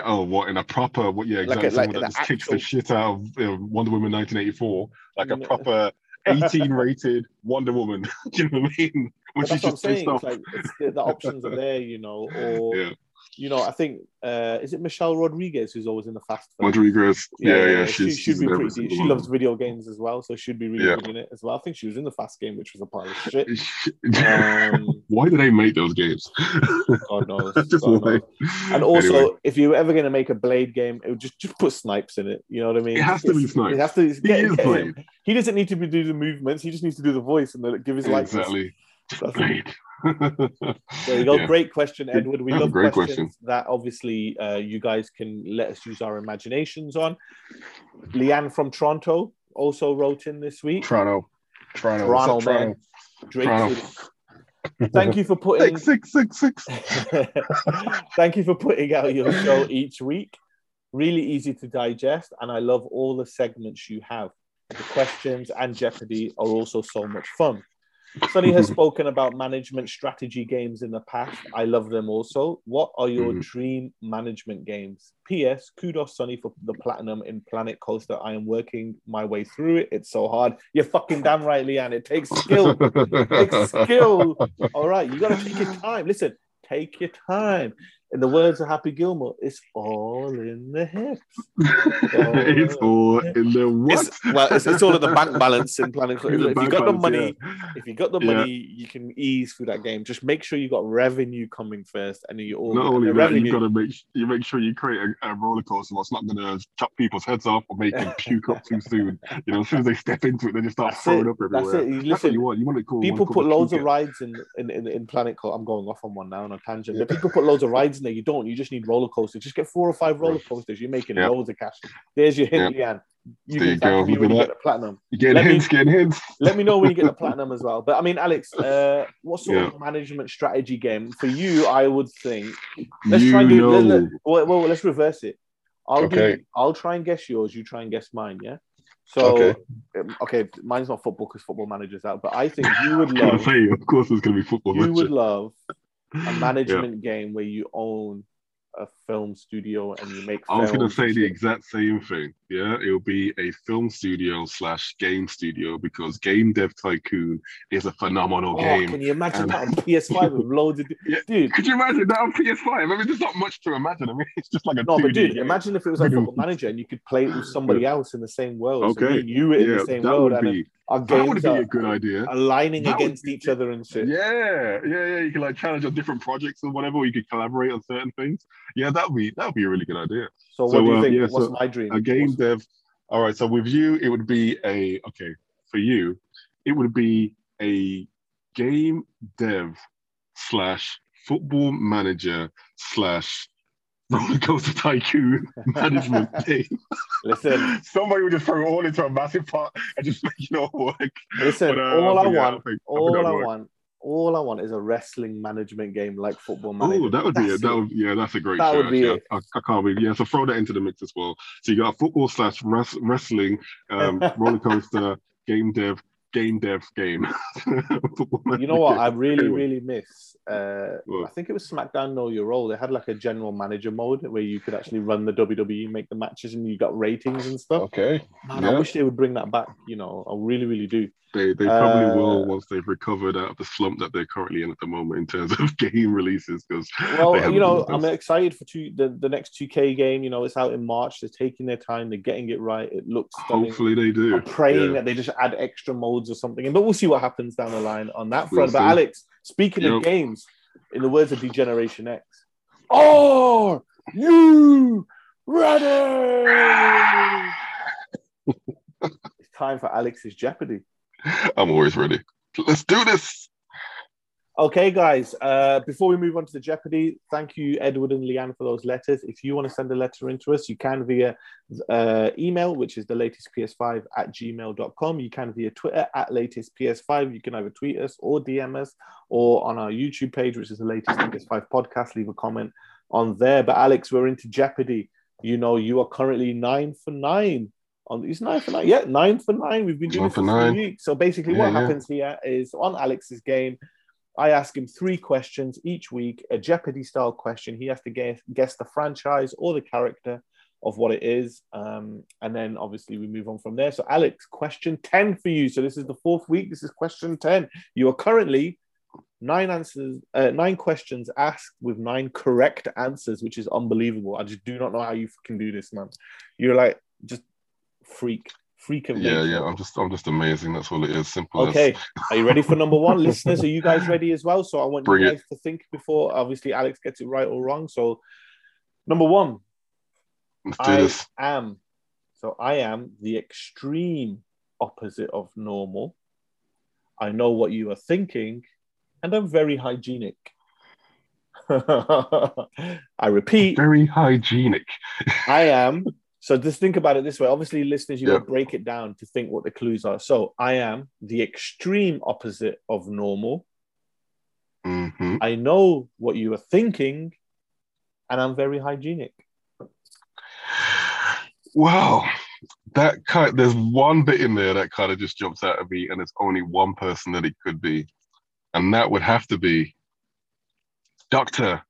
Oh, what in a proper? What? Yeah, Like exactly. a- like that just kicks the shit out of uh, Wonder Woman 1984, like a proper 18 rated Wonder Woman. Do you know what I mean? Which is she's what I'm just saying. It's like it's, the, the options are there, you know. Or Yeah. You know, I think uh, is it Michelle Rodriguez who's always in the fast. film? Rodriguez. Yeah, yeah, she she's, should she's be pretty. She loves video games as well, so she'd be really Yeah. good in it as well. I think she was in the fast game, which was a pile of shit. Um, why do they make those games? God knows. Just God knows. And also, Anyway. if you were ever going to make a Blade game, it would just just put Snipes in it. You know what I mean? It has to be Snipes. It has to. he Get, is get. Blade. He doesn't need to be do the movements. He just needs to do the voice and then give his likeness. Exactly. It. Blade. There you go. Yeah. Great question, Edward. We love great questions that obviously uh, you guys can let us use our imaginations on. Leanne from Toronto also wrote in this week. Toronto. Toronto. Toronto, man. Drake Toronto. Thank you for putting Six, six, six, six. Thank you for putting out your show each week. Really easy to digest, and I love all the segments you have. The questions and Jeopardy are also so much fun. Sonny has spoken about management strategy games in the past. I love them also. What are your Mhm. dream management games? P.S. Kudos, Sonny, for the platinum in Planet Coaster. I am working my way through it. It's so hard. You're fucking damn right, Leanne. It takes skill. It takes skill. All right, you got to take your time. Listen, take your time. In the words of Happy Gilmore, it's all in the hips. it's all in the what? It's, well, it's, it's all in the bank balance in Planet In If you bank got the money, yeah. if you got the Yeah. money, you can ease through that game. Just make sure you got revenue coming first, and then you all Not only that, revenue. you got to make you make sure you create a, a roller coaster what's not going to chop people's heads off or make them puke up too soon. You know, as soon as they step into it, they just start That's throwing it. up everywhere. That's it. You That's listen, what you want. You want it cool. people put loads of rides in in, in, in Planet Coaster. I'm going off on one now on a tangent. But people put loads of rides in there. You don't. You just need roller coasters. Just get four or five roller coasters. You're making Yeah. loads of cash. There's your hint, Leanne. You There can you go. me when you get the platinum. You getting Let me- hints, getting hints. Let me know when you get the platinum as well. But I mean, Alex, uh, what sort Yeah. of management strategy game for you? I would think. Let's you try and do. know. Let, let- well, well, let's reverse it. I'll Okay. do. I'll try and guess yours. You try and guess mine. Yeah. So Okay. um, okay, mine's not football because football manager's out. But I think you would I love. say, of course, it's going to be football. you match. would love a management game where you own a film studio and you make. I was going to say the exact same thing. Yeah, it'll be a film studio slash game studio because Game Dev Tycoon is a phenomenal Oh, game. can you imagine And- that on PS5 with loads of Yeah. dude? Could you imagine that on PS5? I mean, there's not much to imagine. I mean, it's just like a No, 2D but dude, game. imagine if it was like. Football Manager and you could play it with somebody else in the same world. Okay. and you were in yeah, the same that world, would and uh, be our that would be a good idea. aligning That against be- each other and shit. Yeah, yeah, yeah. You can like challenge on different projects or whatever. Or you could collaborate on certain things. Yeah, that would be that would be a really good idea. So what So, do you uh, think? yeah, What's so my dream? A game What's- dev. All right. So with you, it would be a okay. For you, it would be a game dev slash football manager slash roller coaster tycoon management game. Listen, Somebody would just throw it all into a massive pot and just make it all work. listen. But, uh, all I yeah, want, I all that'd I want, all I want is a wrestling management game like Football Manager. Oh, that would be That's it. That would, yeah, that's a great That show. would be. I, I, I can't believe. Yeah, so throw that into the mix as well. So you got football slash wrest- wrestling, um, roller coaster, game dev, game dev game. You know what? I really, Anyway. really miss. Uh, I think it was SmackDown Know Your Role. They had like a general manager mode where you could actually run the WWE, make the matches, and you got ratings and stuff. Okay. Man, I wish they would bring that back. You know, I really, really do. They they probably Uh, will once they've recovered out of the slump that they're currently in at the moment in terms of game releases. Because Well, you know, I'm excited for two, the, the next 2K game. You know, it's out in March. They're taking their time. They're getting it right. It looks stunning. hopefully they do. I'm praying Yeah. that they just add extra modes or something. But we'll see what happens down the line on that We'll front. but see. Alex, speaking of games, in the words of D-Generation X, are you ready? it's time for Alex's Jeopardy. I'm always ready. Let's do this. Okay, guys. Uh, before we move on to the Jeopardy, thank you, Edward and Leanne, for those letters. If you want to send a letter into us, you can via uh, email, which is the latest PS5 at gmail.com. You can via Twitter at latest PS5. You can either tweet us or DM us, or on our YouTube page, which is the latest PS5 podcast. Leave a comment on there. But Alex, we're into Jeopardy. You know, you are currently nine for nine. On it's nine for nine. Yeah, nine for nine. We've been doing Nine this for for nine. three weeks. So basically, Yeah, what yeah. happens here is on Alex's game. I ask him three questions each week, a Jeopardy style question. He has to guess, guess the franchise or the character of what it is. Um, and then obviously we move on from there. So, Alex, question 10 for you. So, this is the fourth week. This is question 10. You are currently nine answers, uh, nine questions asked with nine correct answers, which is unbelievable. I just do not know how you can do this, man. You're like just freak, freak of Yeah, nature. yeah. I'm just, I'm just amazing. That's all it is. Simple. Okay, As, are you ready for number one, listeners? Are you guys ready as well? So I want Bring you it. guys to think before, obviously, Alex gets it right or wrong. So, number one, I this. am. So I am the extreme opposite of normal. I know what you are thinking, and I'm very hygienic. I repeat, Very hygienic. I am. So just think about it this way. Obviously, listeners, you Yeah. to break it down to think what the clues are. So I am the extreme opposite of normal. hmm I know what you are thinking, and I'm very hygienic. Wow. That kind there's one bit in there that kind of just jumps out at me, and it's only one person that it could be. And that would have to be Dr.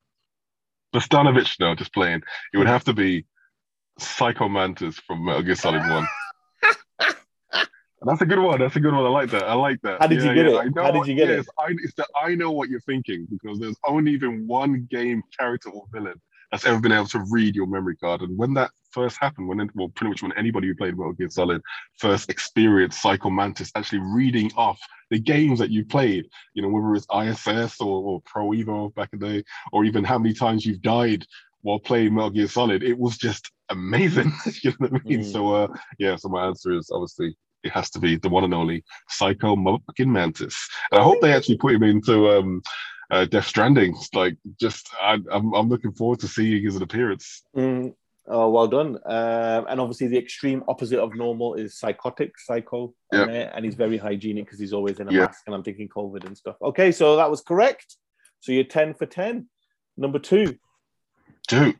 Bostanovich. No, just playing. It would have to be Psycho Mantis from Metal Gear Solid 1. That's a good one. That's a good one. I like that. I like that. How did you get it? How did you get it? I, it's that I know what you're thinking because there's only been one game character or villain that's ever been able to read your memory card. And when that first happened, when well, pretty much when anybody who played Metal Gear Solid first experienced Psycho Mantis actually reading off the games that you played, you know, whether it's ISS or, or Pro Evo back in the day, or even how many times you've died while playing Metal Gear Solid, it was just amazing. you know what I mean? Mm. So uh yeah, so my answer is obviously it has to be the one and only Psycho motherfucking Mantis. And I hope they actually put him into um uh, Death Stranding. Like, just I, I'm I'm looking forward to seeing his appearance. Mm, oh, well done. Um, and obviously, the extreme opposite of normal is psychotic, psycho, Yep. there, and he's very hygienic because he's always in a Yeah. mask. And I'm thinking COVID and stuff. Okay, so that was correct. So you're 10 for 10. Number two, Dude,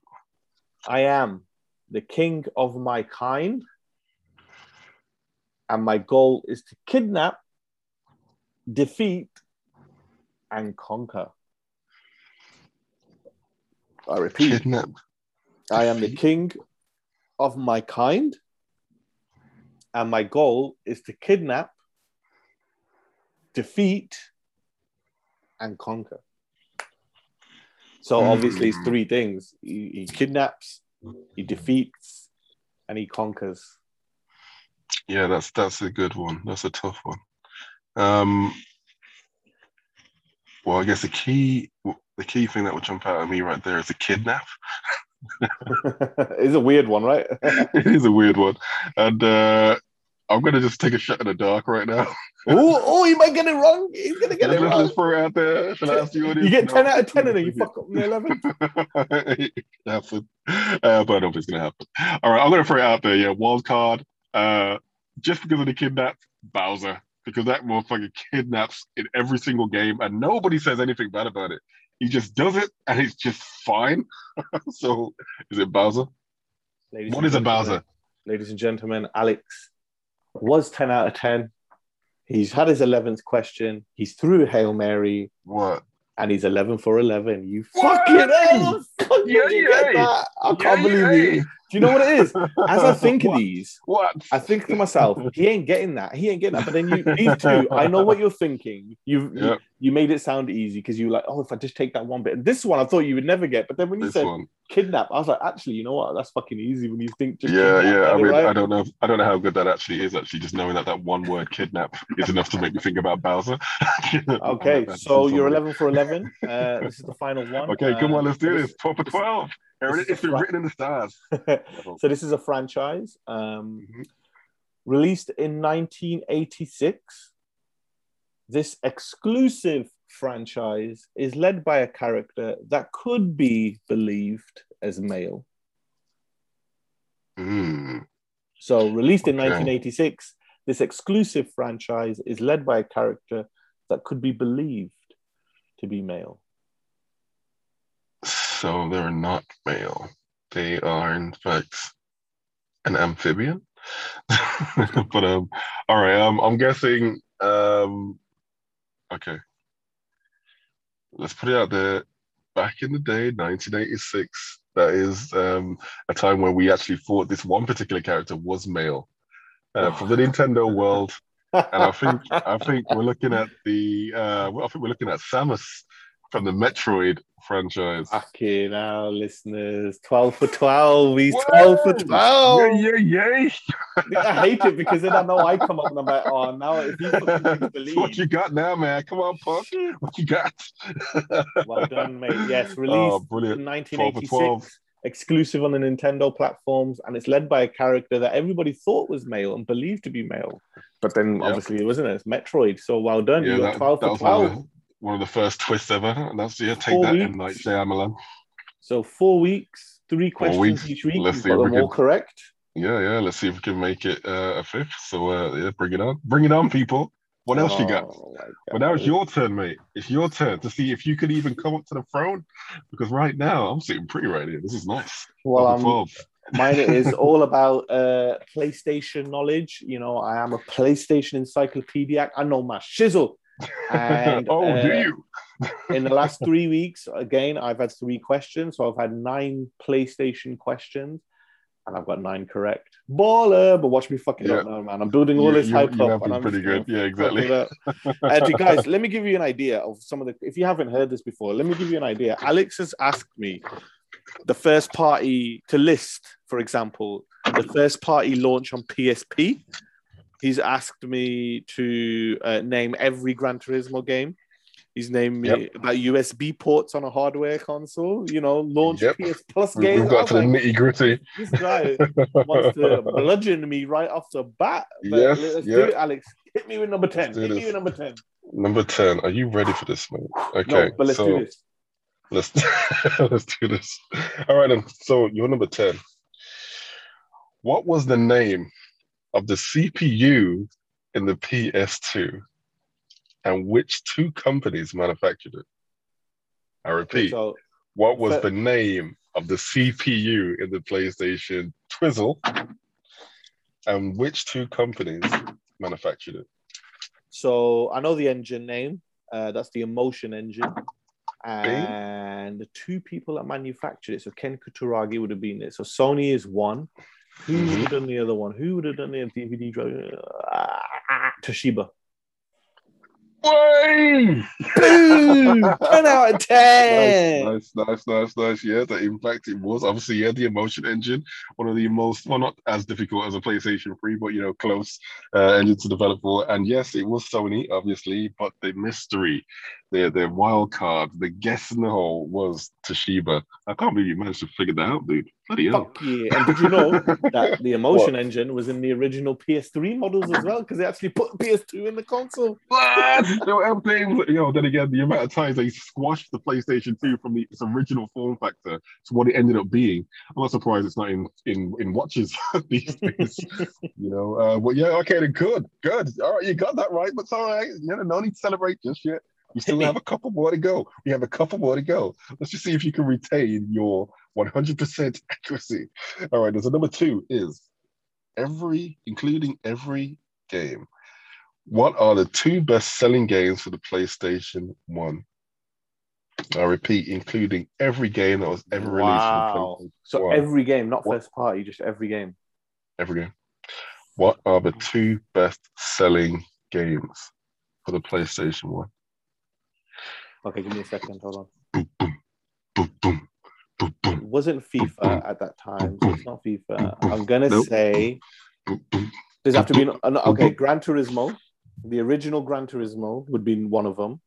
I am the king of my kind, and my goal is to kidnap, defeat, and conquer. I repeat. kidnap. I am the king of my kind, and my goal is to kidnap, defeat, and conquer. So obviously, it's Hmm. three things: he, he kidnaps, he defeats, and he conquers. Yeah, that's that's a good one. That's a tough one. Um, well, I guess the key the key thing that would jump out at me right there is a kidnap. it's a weird one, right? it is a weird one, and uh, I'm gonna just take a shot in the dark right now. oh, oh, he might get it wrong. He's gonna get let's, it let's- wrong. let's throw it out there. Shall I ask the audience? You get No. ten out of ten, and then you fuck up on the eleven. it can happen. Uh, but I don't think it's gonna happen. All right, I'm gonna throw it out there. Yeah, wild card. Uh, just because of the kidnap, Bowser, because that motherfucker kidnaps in every single game, and nobody says anything bad about it. He just does it, and it's just fine. so, is it Bowser? Ladies What and is a Bowser? Ladies and gentlemen, Alex was 10 out of 10. He's had his 11th question. He's through Hail Mary What? and he's 11 for 11. You What? fucking hell. Yeah, you get yeah. that? I can't Yeah, believe yeah. Do you know what it is? As I think of these, What? I think to myself, he ain't getting that. He ain't getting that. But then you, these two, I know what you're thinking. You've, Yeah. you, you made it sound easy because you were like, oh, if I just take that one bit. And this one, I thought you would never get. But then when you This said one. kidnap, I was like, actually, you know what? That's fucking easy when you think just Yeah, kidnap, yeah. I mean, right. I don't know. If, I don't know how good that actually is. Actually, just knowing that that one word "kidnap" is enough to make me think about Bowser. Okay, so you're 11 for 11. Uh, this is the final one. Okay, come Uh, on, let's do so this. Twelve for this- twelve. Here it is is. It's been written in the stars. so this is a franchise um, Mhm. released in 1986. This exclusive franchise is led by a character that could be believed as male. Mm. So, released in 1986, this exclusive franchise is led by a character that could be believed to be male. So they're not male. They are, in fact, an amphibian. but um, all right. Um, I'm guessing. Um, okay. Let's put it out there. Back in the day, 1986. That is um a time where we actually thought this one particular character was male. Uh, from the Nintendo world, and I think I think we're looking at the uh, I think we're looking at Samus from the Metroid franchise. Fucking hell, listeners. 12 for 12. We 12 for 12. Yeah, yeah, yeah. I hate it because then I know I come up and I'm like, oh, now if you fucking So what you got now, man? Come on, Puck. What you got? Well done, mate. Yes, Oh, brilliant. in 1986, 12. exclusive on the Nintendo platforms, and it's led by a character that everybody thought was male and believed to be male. But then Yep. obviously it wasn't. It's Metroid. So well done. Yeah, you got that, 12 that for was one of, the, one of the first twists ever. And that's yeah, take Four that weeks. M Night Shyamalan. So four weeks, three questions weeks. each week. Let's You've see got if we them all can- correct. Yeah, yeah. Let's see if we can make it uh, a fifth. So uh, yeah, bring it on. Bring it on, people. What else you got? Oh, Well, now it's your turn, mate. It's your turn to see if you could even come up to the throne. Because right now, I'm sitting pretty right here. This is nice. Well, Level um, 12. mine is all about uh, PlayStation knowledge. You know, I am a PlayStation encyclopedia. I know my shizzle. And oh, do uh, you? in the last three weeks, again, I've had three questions. So I've had nine PlayStation questions, and I've got nine correct. Baller, but watch me fucking Yeah. up now, man. I'm building all You- this you- hype you up. and I'm pretty good. Yeah, exactly. Uh, guys, let me give you an idea of some of the. If you haven't heard this before, let me give you an idea. Alex has asked me the first party to list, for example, the first party launch on PSP. He's asked me to uh, name every Gran Turismo game. He's named me Yep. about USB ports on a hardware console. You know, launch Yep. PS Plus games. We've got to the like, nitty gritty. this guy wants to bludgeon me right off the bat. But Yes, let's yeah. do it, Alex. Hit me with number 10. Let's do Hit me with number 10. Number 10. Are you ready for this, mate? Okay. no, but let's so do this. Let's let's do this. All right, then. So you're number 10. What was the name of the CPU in the PS2? And which two companies manufactured it? I repeat, So, what was so- the name of the CPU in the PlayStation Twizzle? And which two companies manufactured it? so I know the engine name. Uh, that's the Emotion engine. And the two people that manufactured it. So Ken Kutaragi would have been it. So Sony is one. Who would have done the other one? Who would have done the DVD drive? Uh, Toshiba. Boom! Boom! 10 out of 10. Nice, nice, nice, nice, nice. Yeah, that in fact it was obviously yeah the emotion engine, one of the most well not as difficult as a PlayStation 3, but you know close uh, engine to develop for. And yes, it was Sony obviously, but the mystery, the the wild card, the guess in the hole was Toshiba. I can't believe you managed to figure that out, dude. Bloody hell! Fuck yeah. And did you know that the Emotion engine was in the original PS3 models as well? Because they actually put PS2 in the console. What? I'm playing, you know, then again, the amount of times they squashed the PlayStation 2 from the, its original form factor to what it ended up being. I'm not surprised it's not in in, in watches these days. you know, uh, but yeah, okay, then good, good. All right, you got that right, but it's all right. You know, no need to celebrate just yet. We still have a couple more to go. We have a couple more to go. Let's just see if you can retain your 100% accuracy. All right, there's a number two is every, including every game. What are the two best selling games for the PlayStation 1? I repeat, including every game that was ever released Wow. for the PlayStation So 1. every game, not What? first party, just every game. every game. What are the two best selling games for the PlayStation 1? Okay, give me a second. Hold on. Boom, boom, boom, boom, It wasn't FIFA at that time, so it's not FIFA. I'm gonna Nope. say there's have to be an, okay. Gran Turismo, the original Gran Turismo would be one of them,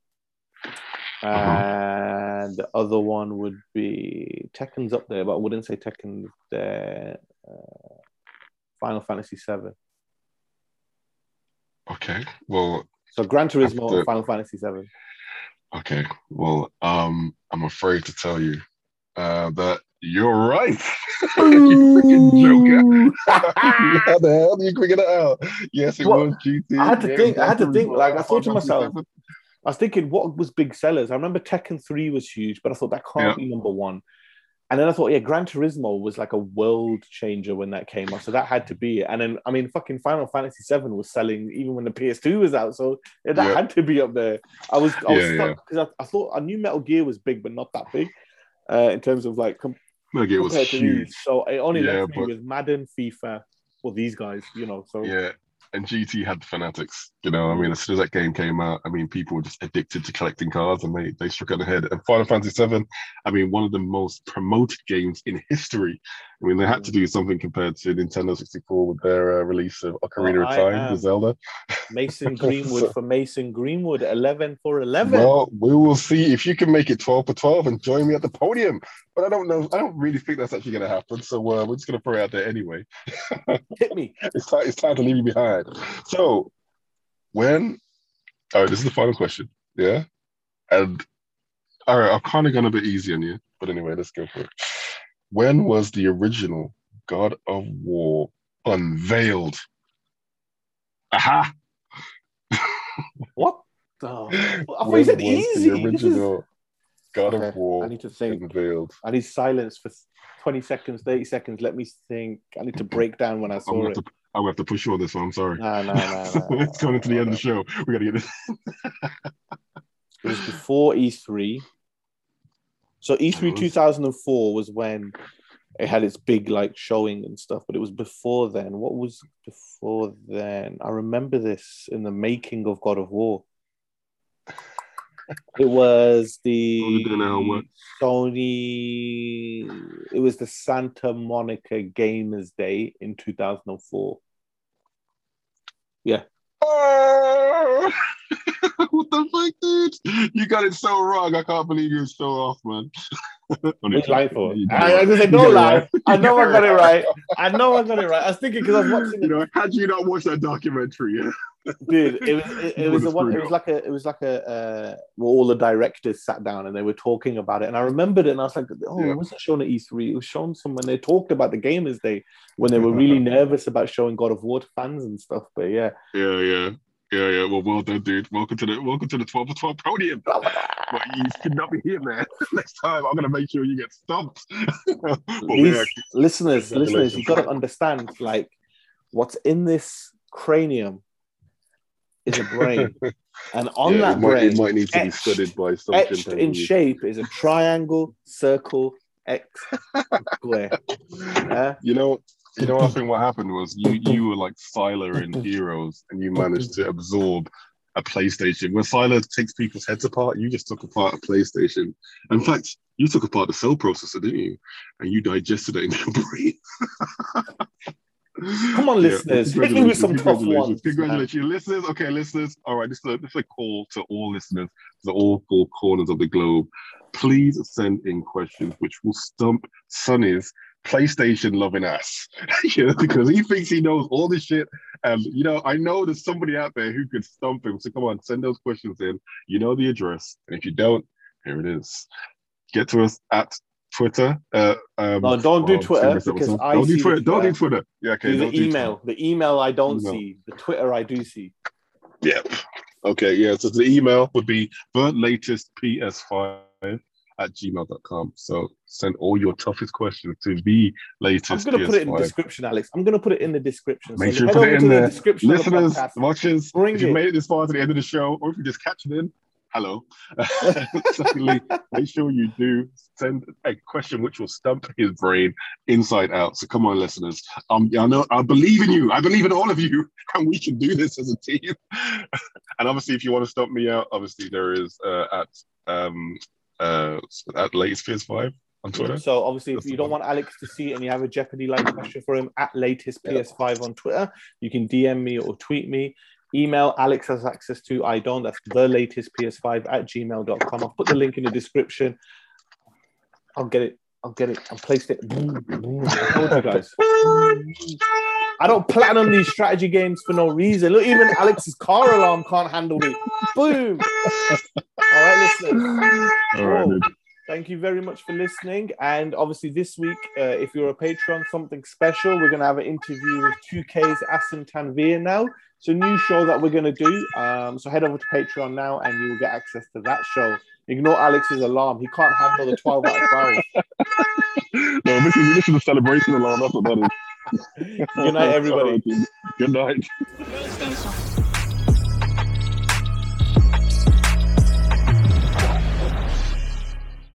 and the other one would be Tekken's up there, but I wouldn't say Tekken's there. Uh, Final Fantasy VII. Okay, well, So Gran Turismo After- Final Fantasy VII. okay, well, um, I'm afraid to tell you uh, that you're right. you freaking joker. How the hell did you figure that out? Yes, it Well, was GT. I had to yeah, think- I had to think, like, I thought to myself, I was thinking, what was big sellers? I remember Tekken 3 was huge, but I thought that can't be number one. And then I thought, yeah, Gran Turismo was like a world changer when that came out. So that had to be it. And then, I mean, fucking Final Fantasy 7 was selling even when the PS2 was out. So that Yeah. had to be up there. I was, I was Yeah, stuck because I, I thought I knew Metal Gear was big, but not that big uh, in terms of like com- Gear was compared to huge. these. So it only Yeah, left me but- with Madden, FIFA, or these guys, you know. So Yeah, and GT had the fanatics. You know, I mean, as soon as that game came out, I mean, people were just addicted to collecting cards, and they they struck on the head. And Final Fantasy VII, I mean, one of the most promoted games in history. I mean, they had to do something compared to Nintendo 64 with their uh, release of Ocarina Well, of Time, the Zelda. Mason Greenwood for Mason Greenwood, 11 for 11. Well, we will see if you can make it 12 for 12 and join me at the podium. But I don't know. I don't really think that's actually going to happen. So uh, we're just going to throw it out there anyway. Hit me. It's time, it's time to leave you behind. So, when, all right, this is the final question. Yeah. And, all right, I'm kind of going a bit easy on you. But anyway, let's go for it. When was the original God of War unveiled? Aha. What? Oh, I thought When you said was easy. The This is- original God Okay, of War I need to think. unveiled. I need silence for 20 seconds, 30 seconds. Let me think. I need to break down when I I'm saw it. to, I'm have to push you on this one. I'm sorry. No, no, no, no. it's coming to the end of the show. We gotta get this. It was before E3. So E3 Mhm. 2004 was when it had its big like showing and stuff, but it was before then. What was before then? I remember this in the making of God of War. It was the What we doing now, what? Sony. It was the Santa Monica Gamers Day in 2004. Oh! what the fuck, dude? You got it so wrong. I can't believe you're so off, man. What you lying for? I, I was gonna say, don't lie. I know I got it right. right. I know I got it right. I was thinking because I was watching You know, had you not watched that documentary, yeah, dude it was it, it was the one it was like a it was like a uh where all the directors sat down and they were talking about it and i remembered it and i was like oh Yeah. it wasn't shown at e3 it was shown some when they talked about the gamers day when they were really nervous about showing god of war to fans and stuff but yeah yeah, yeah, yeah, yeah. Well, well done, dude. Welcome to the welcome to the 12 for 12 podium. But you should not be here, man. Next time, I'm gonna make sure you get stumped. But These yeah, listeners listeners you Congratulations. got to understand like what's in this cranium is a brain and on yeah, that it might, brain it might need to be etched- studied by some etched in shape is a triangle circle x square Uh, You know, you know, I think what happened was you you were like Sylar in Heroes, and you managed to absorb a PlayStation. When Sylar takes people's heads apart, you just took apart a PlayStation. In fact, you took apart the cell processor, didn't you? And you digested it in your brain. Come on, listeners, hit me with some tough congratulations, ones, Congratulations, listeners. Okay, listeners. All right, this is, a, this is a call to all listeners, to all four corners of the globe. Please send in questions which will stump Sonny's PlayStation loving ass. you know, because he thinks he knows all this shit. And you know, I know there's somebody out there who could stump him. So come on, send those questions in. You know the address. And if you don't, here it is. Get to us at Twitter. Uh, um, No, don't do oh, Twitter, sorry, what's that, because? I don't see do the Twitter. Don't do Twitter. Twitter. Yeah, okay. the do email, the email I don't Email. see, the Twitter I do see. Yep. Okay, yeah. So the email would be the latest PS5 at gmail.com. So send all your toughest questions to the latest I'm going to put it in the description, Alex. I'm going to put it in the description. Make so sure you put it in to the description of the Listeners, podcast. watchers, Bring if you made it this far to the end of the show, or if you just catch it in, hello. Secondly, make sure you do send a question which will stump his brain inside out. So come on, listeners. Um, I know I believe in you. I believe in all of you, and we can do this as a team. and obviously, if you want to stump me out, obviously there is uh, at um uh at latest PS5 on Twitter. So obviously, if you don't one. want Alex to see it and you have a Jeopardy like question for him at latest PS5 on Twitter, you can DM me or tweet me. Email Alex has access to. I don't. That's the latest PS5 at gmail.com. I'll put the link in the description. I'll get it. I'll get it. I'll place it. I told you guys. I don't plan on these strategy games for no reason. Look, even Alex's car alarm can't handle me. Boom. All right, listeners. All right. Thank you very much for listening. And obviously, this week, uh, if you're a Patreon, something special. We're going to have an interview with 2K's Asim Tanvir now. It's a new show that we're going to do. Um, so head over to Patreon now and you will get access to that show. Ignore Alex's alarm. He can't handle the 12 out of 12. no, this is this is a celebration alarm. That's what that is. Good night, everybody. Good night. PlayStation